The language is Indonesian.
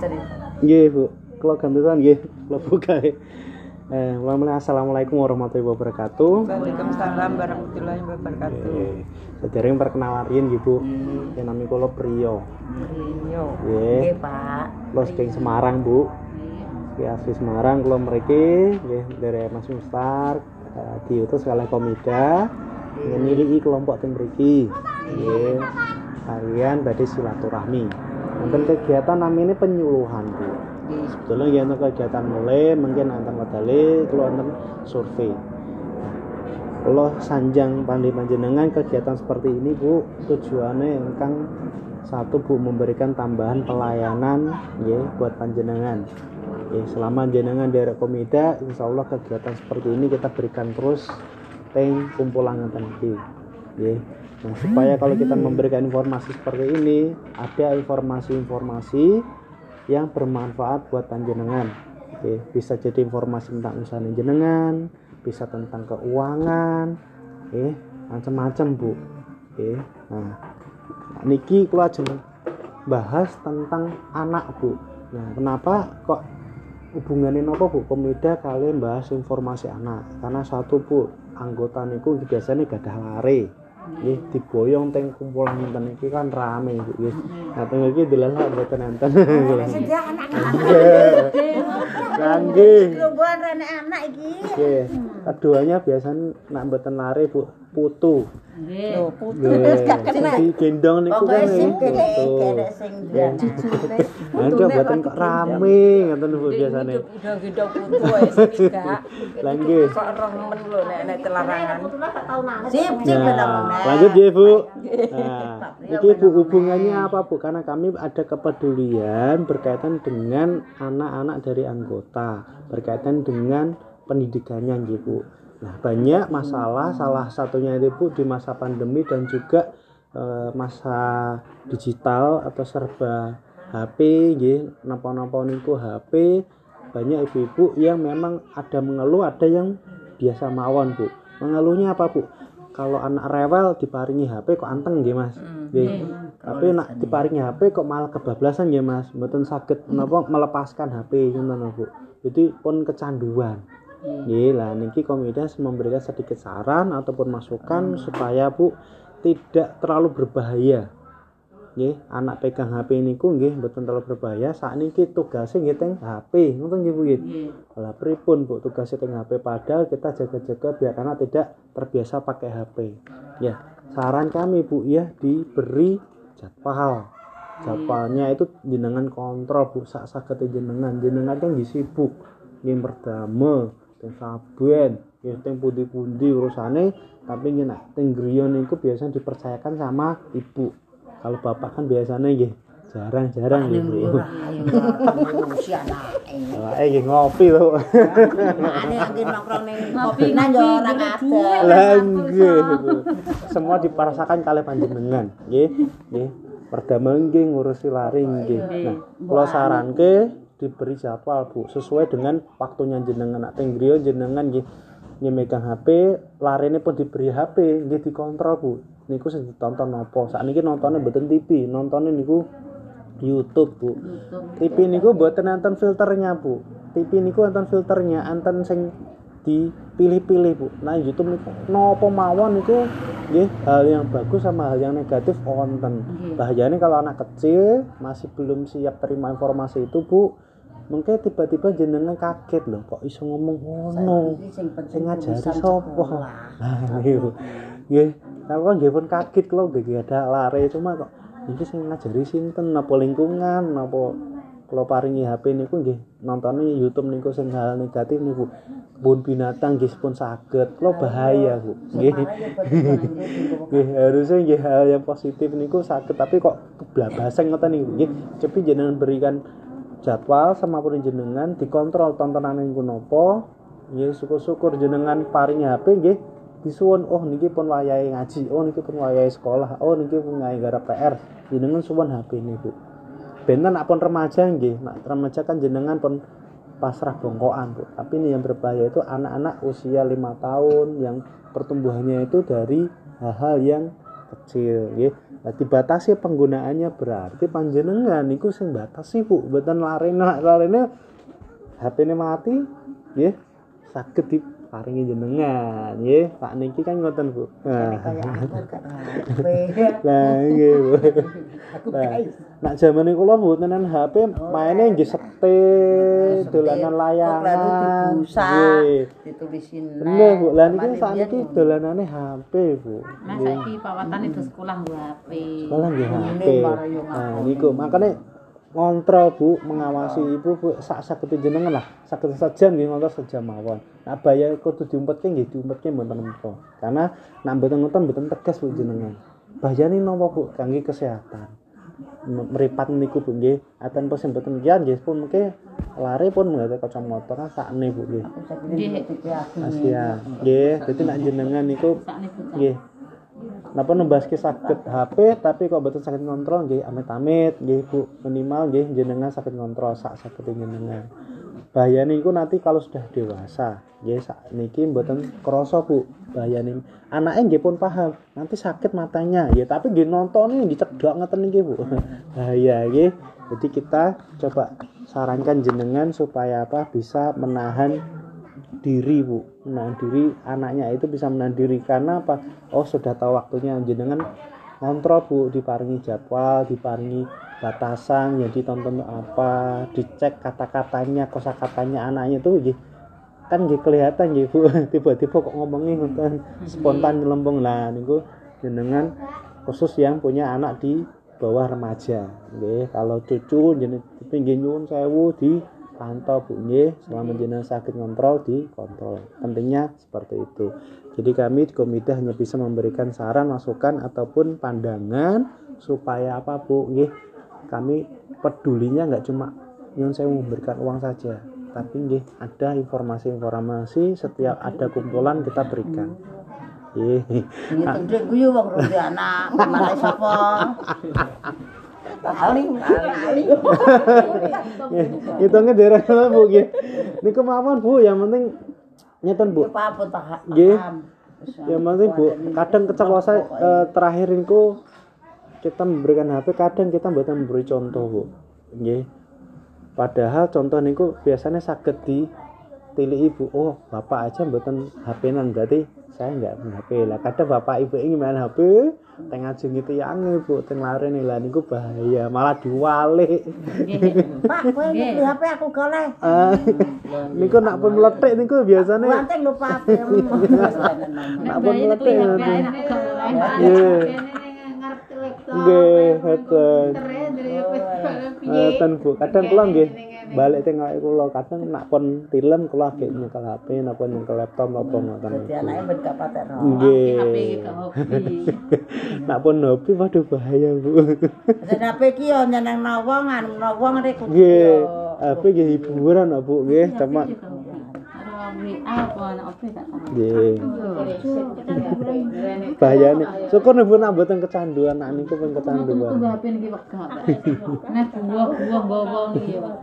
cerita. Nggih, Bu. Kula gantusan nggih, kula buka. Eh, mulai assalamualaikum warahmatullahi wabarakatuh. Waalaikumsalam warahmatullahi wabarakatuh. Eh, sedereng perkenalan riyen nggih, Bu. Ya nami kula Priyo. Iya. Nggih. Nggih, Pak. Kula saking Semarang, Bu. Ki asli Semarang kula mriki nggih dari Mas Mustar eh, diutus oleh Komida ngenili kelompok teng mriki. Nggih. Kalian badhe silaturahmi. Wonten kegiatan namanya penyuluhan, Bu. Nggih. sebetulnya ya untuk kegiatan mulai mungkin antar medali kalau antar survei kalau sanjang pandai panjenengan kegiatan seperti ini bu tujuannya engkang satu bu memberikan tambahan pelayanan ya buat panjenengan ya selama jenengan dari komida insya Allah kegiatan seperti ini kita berikan terus teng kumpulan nanti ya nah supaya kalau kita memberikan informasi seperti ini ada informasi-informasi yang bermanfaat buat panjenengan. Oke, bisa jadi informasi tentang usaha jenengan, bisa tentang keuangan, macam-macam bu. Oke, nah, niki ajeng bahas tentang anak bu. Nah, kenapa kok hubungannya nopo bu? Komida kalian bahas informasi anak, karena satu bu anggota niku biasanya gak ada lare. Nggih, digoyong teng kumpulan enten iki kan rame. Nah, teng iki dilalak mboten enten. Sedia anak-anak. Kangge. Kelumpuhan rene anak iki. Nggih. Keduanya biasanya nak mboten lare Bu, putu. Lho, Nggih. Sing gendong niku kan Pokoke sing kene putu. kene sing dia. Itu mboten kok rame ngoten Bu biasane. Udah gendong putu wae sing gak. Lah nggih. Kok roh men lho nek nek telarangan. Sip, sip lanjut ya Bu. Nah, Bu hubungannya apa Bu? Karena kami ada kepedulian berkaitan dengan anak-anak dari anggota, berkaitan dengan pendidikannya gitu. Nah, banyak masalah salah satunya itu Bu di masa pandemi dan juga eh, masa digital atau serba HP nggih, napa-napa niku HP banyak ibu-ibu yang memang ada mengeluh, ada yang biasa mawon, Bu. Mengeluhnya apa, Bu? Kalau anak rewel diparingi HP kok anteng nggih, Mas. Nggih. Tapi nak diparingi HP kok malah kebablasan nggih, Mas. Mboten saged menapa melepaskan HP ngoten Bu. Jadi pun kecanduan. Nggih, lah niki komunitas memberikan sedikit saran ataupun masukan supaya Bu tidak terlalu berbahaya. Nggih, anak pegang HP niku nggih mboten terlalu berbahaya. Saat niki tugasnya nggih teng HP, ngoten nggih Bu nggih. Lah pripun Bu tugasnya teng HP padahal kita jaga-jaga biar anak tidak terbiasa pakai HP. Ya, saran kami Bu ya diberi jadwal. Jadwalnya itu jenengan kontrol Bu sak saged jenengan. Jenengan kan nggih sibuk. Nggih perdama, teng saben, teng pundi-pundi urusane tapi nggih nak teng griya niku biasanya dipercayakan sama ibu. Kalau bapak kan biasanya nggih jarang-jarang nggih Bu. Lah eh nggih ngopi lho. Ane lagi nongkrong ning kopi nang yo ora kadel. Lah nggih Bu. Semua diperasakan kali panjenengan, nggih. Nggih. Pertama nggih ngurusi lari nggih. Nah, kula saranke diberi jadwal Bu sesuai dengan waktunya jenengan nak teng griya jenengan nggih nggih megang HP, larene pun diberi HP, nggih dikontrol Bu. Niku sing ditonton napa? Sakniki nontonnya mboten TV, nontonnya niku YouTube, Bu. TV niku mboten nonton filternya, Bu. TV niku nonton filternya, anten sing dipilih-pilih, Bu. Nah, YouTube niku napa mawon niku nggih hal yang bagus sama hal yang negatif wonten. Bahayanya kalau anak kecil masih belum siap terima informasi itu, Bu. Mungkin tiba-tiba jenengan kaget loh, kok iso ngomong ngono. Sing ngajari sapa? Nah, niku. Nggih, kalau nggih pun kaget kalau nggih ada lare itu mah kok iki sing ngajari sinten napa lingkungan napa kalau paringi HP niku nggih nontonnya YouTube niku sing hal negatif niku. Kebun binatang nggih pun saged. Kalau bahaya Bu nggih. nggih harusnya nggih hal yang positif niku saged tapi kok keblabasan ngoten niku. Nggih cepi jenengan berikan jadwal sama pun jenengan dikontrol tontonan niku napa. Nggih syukur-syukur jenengan paringi HP nggih disuwun. Oh niki pun wayahe ngaji. Oh niki pun wayahe sekolah. Oh niki pun wayahe garap PR jenengan suwun HP niku benten nak pun remaja nggih nak remaja kan jenengan pun pasrah bongkoan Bu. tapi ini yang berbahaya itu anak-anak usia lima tahun yang pertumbuhannya itu dari hal-hal yang kecil nggih. Nah, dibatasi penggunaannya berarti panjenengan niku sing batasi Bu, mboten larene larene HP-ne mati nggih. Saged diparingi jenengan nggih. Pak niki kan ngoten Bu. Nah, nggih Bu. Nak zaman kula mboten HP maine nggih setit, dolanan layangan. Lalu dibusak, Nggih. ditulisin. Bener Bu, lah niki sakniki dolanane HP Bu. Nah, saiki pawatane do sekolah HP. Sekolah nggih Ini HP. Nah, niku makane ngontrol Bu, mengawasi Ibu Bu sak saged jenengan lah. Saged sejam nggih ngontrol sejam mawon. Nah, bayar kudu diumpetke nggih diumpetke mboten napa. Karena nak mboten ngoten mboten tegas Bu jenengan. Bayani napa Bu kangge kesehatan. Meripat niku Bu nggih, aten pun mboten kian nggih pun mengke lari pun nggak kacamata kan sakne Bu nggih. Sakit. Nggih, dadi nak jenengan niku. Nggih. Napa nembaske saged HP tapi kok betul sakit ngontrol nggih amit-amit nggih Bu minimal nggih jenengan sakit ngontrol sak saged jenengan. Bahayane iku nanti kalau sudah dewasa nggih sak niki mboten krasa Bu bahayane. Anake nggih pun paham nanti sakit matanya ya tapi nggih nontone nggih cedhak ngeten niki Bu. Bahaya nggih. Jadi kita coba sarankan jenengan supaya apa bisa menahan diri bu. Menahan diri anaknya itu bisa menahan diri karena apa? Oh sudah tahu waktunya. Jenengan kontrol bu. Diparingi jadwal diparingi batasan. Jadi tonton apa? Dicek kata-katanya kosakatanya anaknya tuh nggih. Kan nggih kelihatan nggih bu. Tiba-tiba kok ngomongnya ngoten spontan nyelembung. Lah niku jenengan khusus yang punya anak di bawah remaja. Nggih kalau cucu jeneng nggih nyuwun sewu di pantau bu nggih selama jenengan sakit ngontrol dikontrol pentingnya seperti itu jadi kami di komite hanya bisa memberikan saran masukan ataupun pandangan supaya apa bu nggih kami pedulinya nggak cuma nyuwun saya memberikan uang saja tapi nggih ada informasi-informasi setiap ada kumpulan kita berikan Nggih. Ngitung duit guyu wong anak. Mana sapa? Paling paling. hitungnya daerah mana bu nggih niku mawon bu yang penting nyeten bu. Apa tak? Nggih. yang penting bu kadang keceplosan eh, terakhir niku kita memberikan HP kadang kita mboten memberi contoh bu. Nggih. Padahal contoh niku biasanya sakit di tili ibu oh bapak aja mboten HP-nan berarti saya nggak punya HP lah. Kadang bapak ibu ingin main HP tengah ngajeng itu yang ibu teng lare nih lah niku bahaya. Malah diwalik. Pak, kowe beli HP aku goleh. Ah, niku nak pun meletik niku biasanya Banting lupa HP. nak pun meletik kok. Nggih. Ngarep piye? Ngoten Bu, kadang kula nggih balik teng awake kula kadang nak pun tilem kula ge nyekel HP napa nyekel laptop napa ngoten. Dadi anake ben gak patekno. Nggih. HP ke hobi. Nak pun hobi waduh bahaya Bu. Dadi HP ki yo nyenengno wong anu wong rek kudu. Nggih, HP nggih hiburan Bu nggih, cuma apa anak tahu. nggih. Bahayane. Syukur nih Bu nak mboten kecanduan, nak niku pun kecanduan. HP niki wegah. Nek buah-buah bawa niki ya.